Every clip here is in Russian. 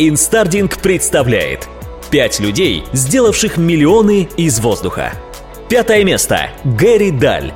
Инстардинг представляет Пять людей, сделавших миллионы из воздуха. Пятое место. Гэри Даль.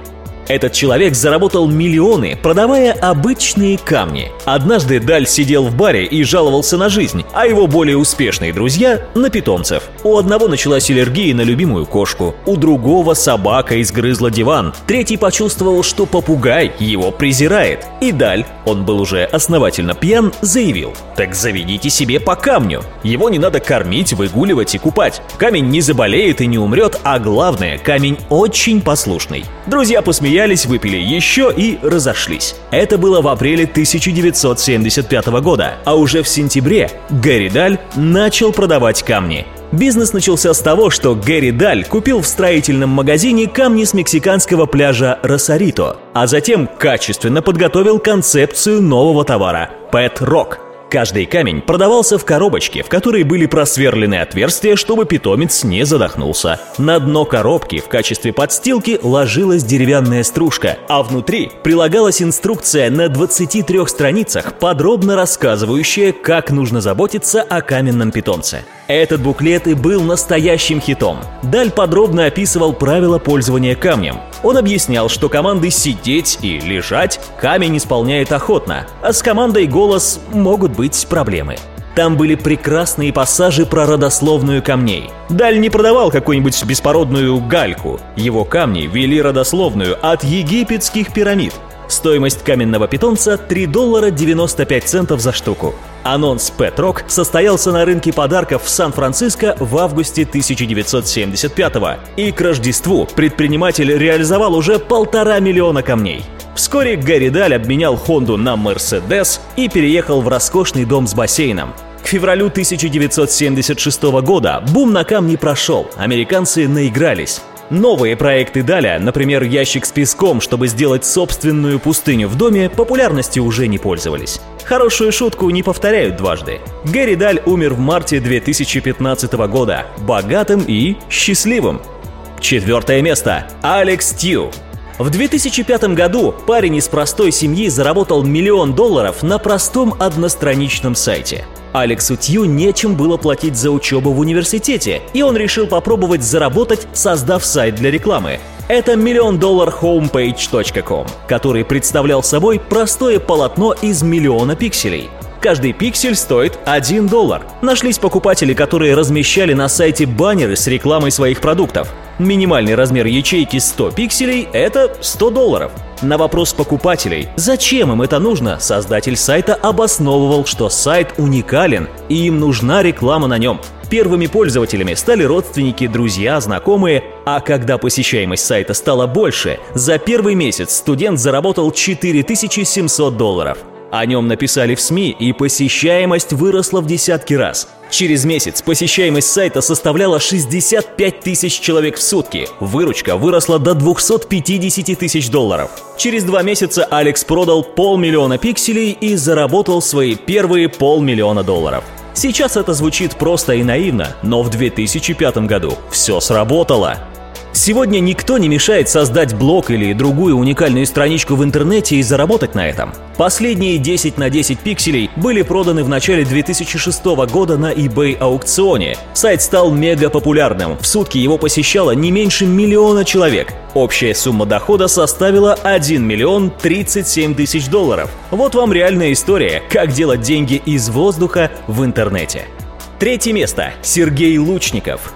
Этот человек заработал миллионы, продавая обычные камни. Однажды Даль сидел в баре и жаловался на жизнь, а его более успешные друзья – на питомцев. У одного началась аллергия на любимую кошку, у другого собака изгрызла диван, третий почувствовал, что попугай его презирает. И Даль, он был уже основательно пьян, заявил «Так заведите себе по камню. Его не надо кормить, выгуливать и купать. Камень не заболеет и не умрет, а главное, камень очень послушный». Друзья посмеялись выпили еще и разошлись. Это было в апреле 1975 года, а уже в сентябре Гэри Даль начал продавать камни. Бизнес начался с того, что Гэри Даль купил в строительном магазине камни с мексиканского пляжа Росарито, а затем качественно подготовил концепцию нового товара – Pet Rock – Каждый камень продавался в коробочке, в которой были просверлены отверстия, чтобы питомец не задохнулся. На дно коробки в качестве подстилки ложилась деревянная стружка, а внутри прилагалась инструкция на 23 страницах, подробно рассказывающая, как нужно заботиться о каменном питомце. Этот буклет и был настоящим хитом. Даль подробно описывал правила пользования камнем. Он объяснял, что команды сидеть и лежать камень исполняет охотно, а с командой голос могут быть проблемы. Там были прекрасные пассажи про родословную камней. Даль не продавал какую-нибудь беспородную гальку. Его камни вели родословную от египетских пирамид. Стоимость каменного питомца 3 доллара 95 центов за штуку. Анонс Pet Rock состоялся на рынке подарков в Сан-Франциско в августе 1975 и к Рождеству предприниматель реализовал уже полтора миллиона камней. Вскоре Гарри Даль обменял Хонду на Мерседес и переехал в роскошный дом с бассейном. К февралю 1976 года бум на камни прошел, американцы наигрались. Новые проекты Даля, например, ящик с песком, чтобы сделать собственную пустыню в доме, популярностью уже не пользовались. Хорошую шутку не повторяют дважды. Гэри Даль умер в марте 2015 года, богатым и счастливым. Четвертое место. Алекс Тью. В 2005 году парень из простой семьи заработал миллион долларов на простом одностраничном сайте. Алексу Тью нечем было платить за учебу в университете, и он решил попробовать заработать, создав сайт для рекламы. Это миллион доллар homepage.com, который представлял собой простое полотно из миллиона пикселей. Каждый пиксель стоит 1 доллар. Нашлись покупатели, которые размещали на сайте баннеры с рекламой своих продуктов. Минимальный размер ячейки 100 пикселей – это 100 долларов. На вопрос покупателей, зачем им это нужно, создатель сайта обосновывал, что сайт уникален и им нужна реклама на нем. Первыми пользователями стали родственники, друзья, знакомые, а когда посещаемость сайта стала больше, за первый месяц студент заработал 4700 долларов – о нем написали в СМИ, и посещаемость выросла в десятки раз. Через месяц посещаемость сайта составляла 65 тысяч человек в сутки. Выручка выросла до 250 тысяч долларов. Через два месяца Алекс продал полмиллиона пикселей и заработал свои первые полмиллиона долларов. Сейчас это звучит просто и наивно, но в 2005 году все сработало. Сегодня никто не мешает создать блог или другую уникальную страничку в интернете и заработать на этом. Последние 10 на 10 пикселей были проданы в начале 2006 года на eBay аукционе. Сайт стал мега популярным. В сутки его посещало не меньше миллиона человек. Общая сумма дохода составила 1 миллион 37 тысяч долларов. Вот вам реальная история, как делать деньги из воздуха в интернете. Третье место. Сергей Лучников.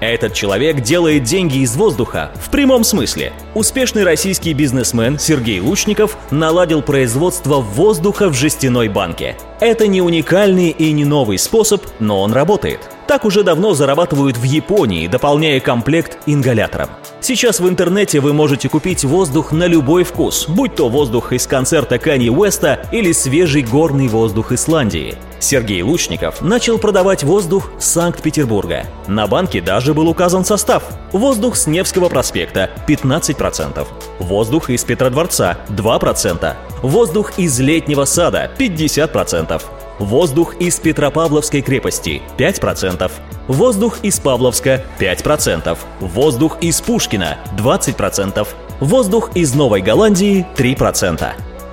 Этот человек делает деньги из воздуха в прямом смысле. Успешный российский бизнесмен Сергей Лучников наладил производство воздуха в жестяной банке. Это не уникальный и не новый способ, но он работает. Так уже давно зарабатывают в Японии, дополняя комплект ингалятором. Сейчас в интернете вы можете купить воздух на любой вкус, будь то воздух из концерта Кани Уэста или свежий горный воздух Исландии. Сергей Лучников начал продавать воздух Санкт-Петербурга. На банке даже был указан состав. Воздух с Невского проспекта – 15%. Воздух из Петродворца – 2%. Воздух из Летнего сада – 50%. Воздух из Петропавловской крепости – 5%. Воздух из Павловска – 5%. Воздух из Пушкина – 20%. Воздух из Новой Голландии – 3%.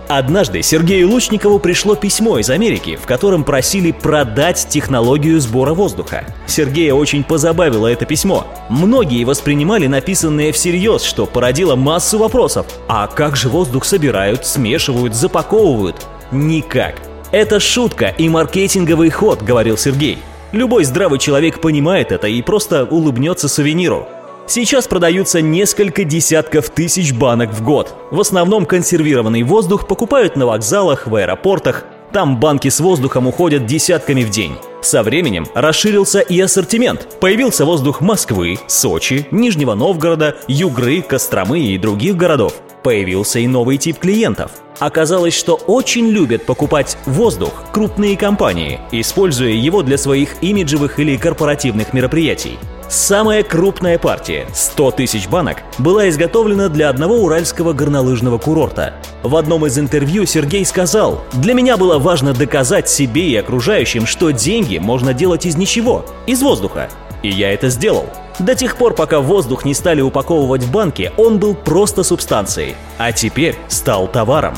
Однажды Сергею Лучникову пришло письмо из Америки, в котором просили продать технологию сбора воздуха. Сергея очень позабавило это письмо. Многие воспринимали написанное всерьез, что породило массу вопросов. А как же воздух собирают, смешивают, запаковывают? Никак. Это шутка и маркетинговый ход, говорил Сергей. Любой здравый человек понимает это и просто улыбнется сувениру. Сейчас продаются несколько десятков тысяч банок в год. В основном консервированный воздух покупают на вокзалах, в аэропортах. Там банки с воздухом уходят десятками в день. Со временем расширился и ассортимент. Появился воздух Москвы, Сочи, Нижнего Новгорода, Югры, Костромы и других городов. Появился и новый тип клиентов. Оказалось, что очень любят покупать воздух крупные компании, используя его для своих имиджевых или корпоративных мероприятий. Самая крупная партия, 100 тысяч банок, была изготовлена для одного уральского горнолыжного курорта. В одном из интервью Сергей сказал, «Для меня было важно доказать себе и окружающим, что деньги можно делать из ничего, из воздуха. И я это сделал. До тех пор, пока воздух не стали упаковывать в банки, он был просто субстанцией, а теперь стал товаром.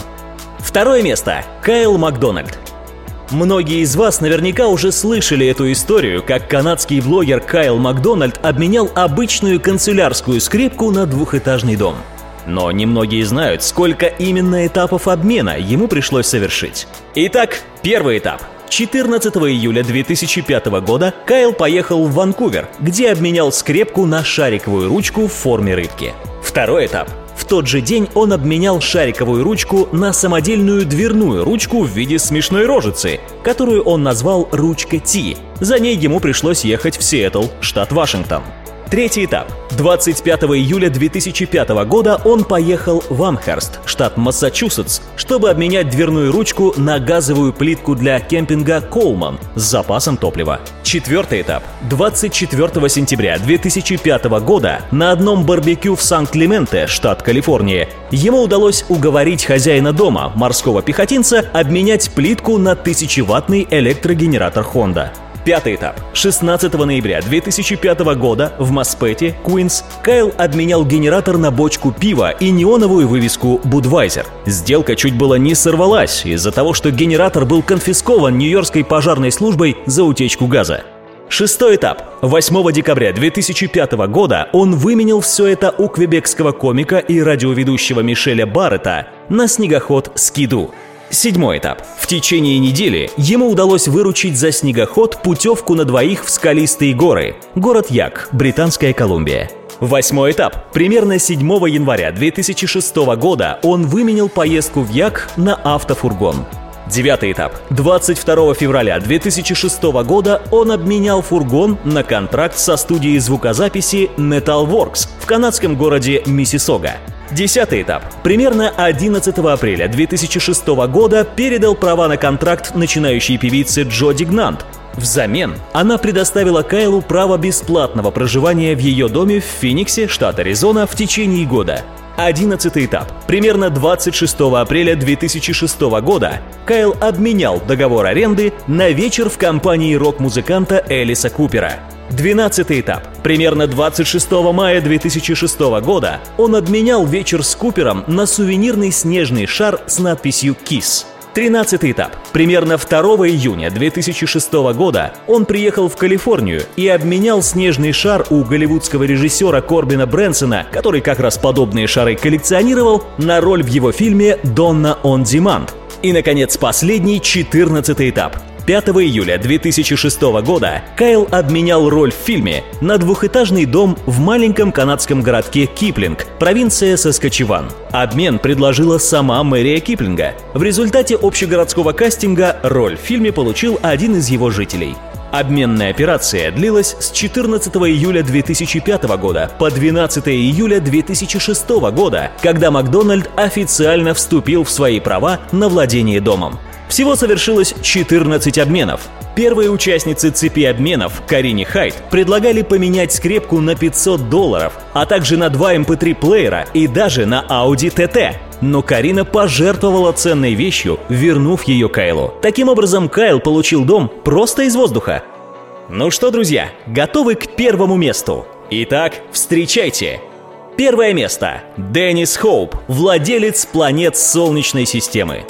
Второе место. Кайл Макдональд. Многие из вас наверняка уже слышали эту историю, как канадский блогер Кайл Макдональд обменял обычную канцелярскую скрипку на двухэтажный дом. Но немногие знают, сколько именно этапов обмена ему пришлось совершить. Итак, первый этап. 14 июля 2005 года Кайл поехал в Ванкувер, где обменял скрепку на шариковую ручку в форме рыбки. Второй этап тот же день он обменял шариковую ручку на самодельную дверную ручку в виде смешной рожицы, которую он назвал «ручка Ти». За ней ему пришлось ехать в Сиэтл, штат Вашингтон. Третий этап. 25 июля 2005 года он поехал в Амхерст, штат Массачусетс, чтобы обменять дверную ручку на газовую плитку для кемпинга «Колман» с запасом топлива. Четвертый этап. 24 сентября 2005 года на одном барбекю в Сан-Клименте, штат Калифорния, ему удалось уговорить хозяина дома, морского пехотинца, обменять плитку на 1000-ваттный электрогенератор Honda. Пятый этап. 16 ноября 2005 года в Маспете, Куинс, Кайл обменял генератор на бочку пива и неоновую вывеску Budweiser. Сделка чуть было не сорвалась из-за того, что генератор был конфискован Нью-Йоркской пожарной службой за утечку газа. Шестой этап. 8 декабря 2005 года он выменил все это у квебекского комика и радиоведущего Мишеля Баррета на снегоход «Скиду». Седьмой этап. В течение недели ему удалось выручить за снегоход путевку на двоих в скалистые горы. Город Як, Британская Колумбия. Восьмой этап. Примерно 7 января 2006 года он выменил поездку в Як на автофургон. Девятый этап. 22 февраля 2006 года он обменял фургон на контракт со студией звукозаписи Metalworks в канадском городе Миссисога. Десятый этап. Примерно 11 апреля 2006 года передал права на контракт начинающей певице Джо Дигнант. Взамен она предоставила Кайлу право бесплатного проживания в ее доме в Фениксе, штат Аризона, в течение года. Одиннадцатый этап. Примерно 26 апреля 2006 года Кайл обменял договор аренды на вечер в компании рок-музыканта Элиса Купера. Двенадцатый этап. Примерно 26 мая 2006 года он обменял вечер с Купером на сувенирный снежный шар с надписью «Kiss». Тринадцатый этап. Примерно 2 июня 2006 года он приехал в Калифорнию и обменял снежный шар у голливудского режиссера Корбина Брэнсона, который как раз подобные шары коллекционировал, на роль в его фильме «Донна on Demand». И, наконец, последний, 14 этап. 5 июля 2006 года Кайл обменял роль в фильме на двухэтажный дом в маленьком канадском городке Киплинг, провинция Саскачеван. Обмен предложила сама мэрия Киплинга. В результате общегородского кастинга роль в фильме получил один из его жителей. Обменная операция длилась с 14 июля 2005 года по 12 июля 2006 года, когда Макдональд официально вступил в свои права на владение домом. Всего совершилось 14 обменов. Первые участницы цепи обменов, Карине Хайт, предлагали поменять скрепку на 500 долларов, а также на два MP3 эм плеера и даже на Audi TT. Но Карина пожертвовала ценной вещью, вернув ее Кайлу. Таким образом, Кайл получил дом просто из воздуха. Ну что, друзья, готовы к первому месту? Итак, встречайте Первое место. Деннис Хоуп, владелец планет Солнечной системы.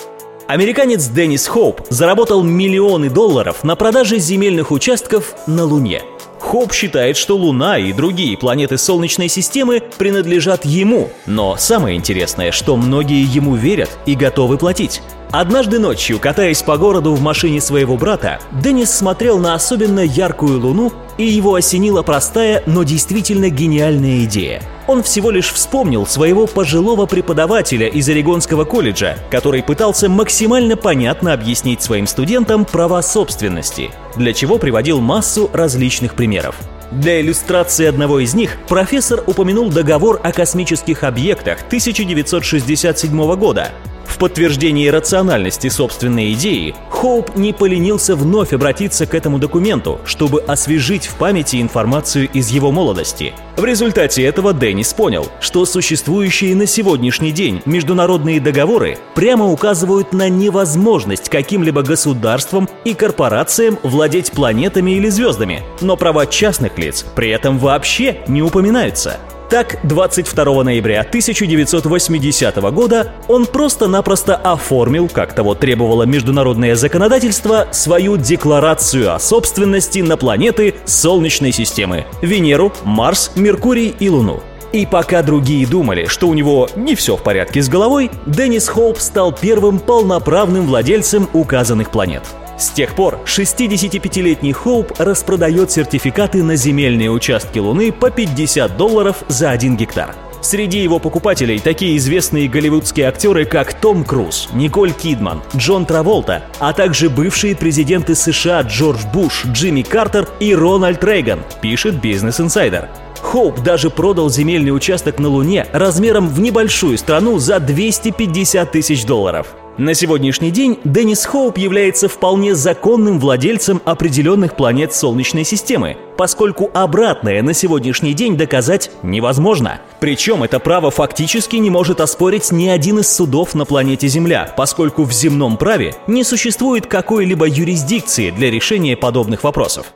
Американец Деннис Хоуп заработал миллионы долларов на продаже земельных участков на Луне. Хоуп считает, что Луна и другие планеты Солнечной системы принадлежат ему, но самое интересное, что многие ему верят и готовы платить. Однажды ночью, катаясь по городу в машине своего брата, Деннис смотрел на особенно яркую луну, и его осенила простая, но действительно гениальная идея. Он всего лишь вспомнил своего пожилого преподавателя из Орегонского колледжа, который пытался максимально понятно объяснить своим студентам права собственности, для чего приводил массу различных примеров. Для иллюстрации одного из них профессор упомянул договор о космических объектах 1967 года, в подтверждении рациональности собственной идеи, Хоуп не поленился вновь обратиться к этому документу, чтобы освежить в памяти информацию из его молодости. В результате этого Деннис понял, что существующие на сегодняшний день международные договоры прямо указывают на невозможность каким-либо государствам и корпорациям владеть планетами или звездами, но права частных лиц при этом вообще не упоминаются. Так, 22 ноября 1980 года он просто-напросто оформил, как того требовало международное законодательство, свою декларацию о собственности на планеты Солнечной системы – Венеру, Марс, Меркурий и Луну. И пока другие думали, что у него не все в порядке с головой, Деннис Хоуп стал первым полноправным владельцем указанных планет – с тех пор 65-летний Хоуп распродает сертификаты на земельные участки Луны по 50 долларов за 1 гектар. Среди его покупателей такие известные голливудские актеры, как Том Круз, Николь Кидман, Джон Траволта, а также бывшие президенты США Джордж Буш, Джимми Картер и Рональд Рейган, пишет Business Insider. Хоуп даже продал земельный участок на Луне размером в небольшую страну за 250 тысяч долларов. На сегодняшний день Деннис Хоуп является вполне законным владельцем определенных планет Солнечной системы, поскольку обратное на сегодняшний день доказать невозможно. Причем это право фактически не может оспорить ни один из судов на планете Земля, поскольку в земном праве не существует какой-либо юрисдикции для решения подобных вопросов.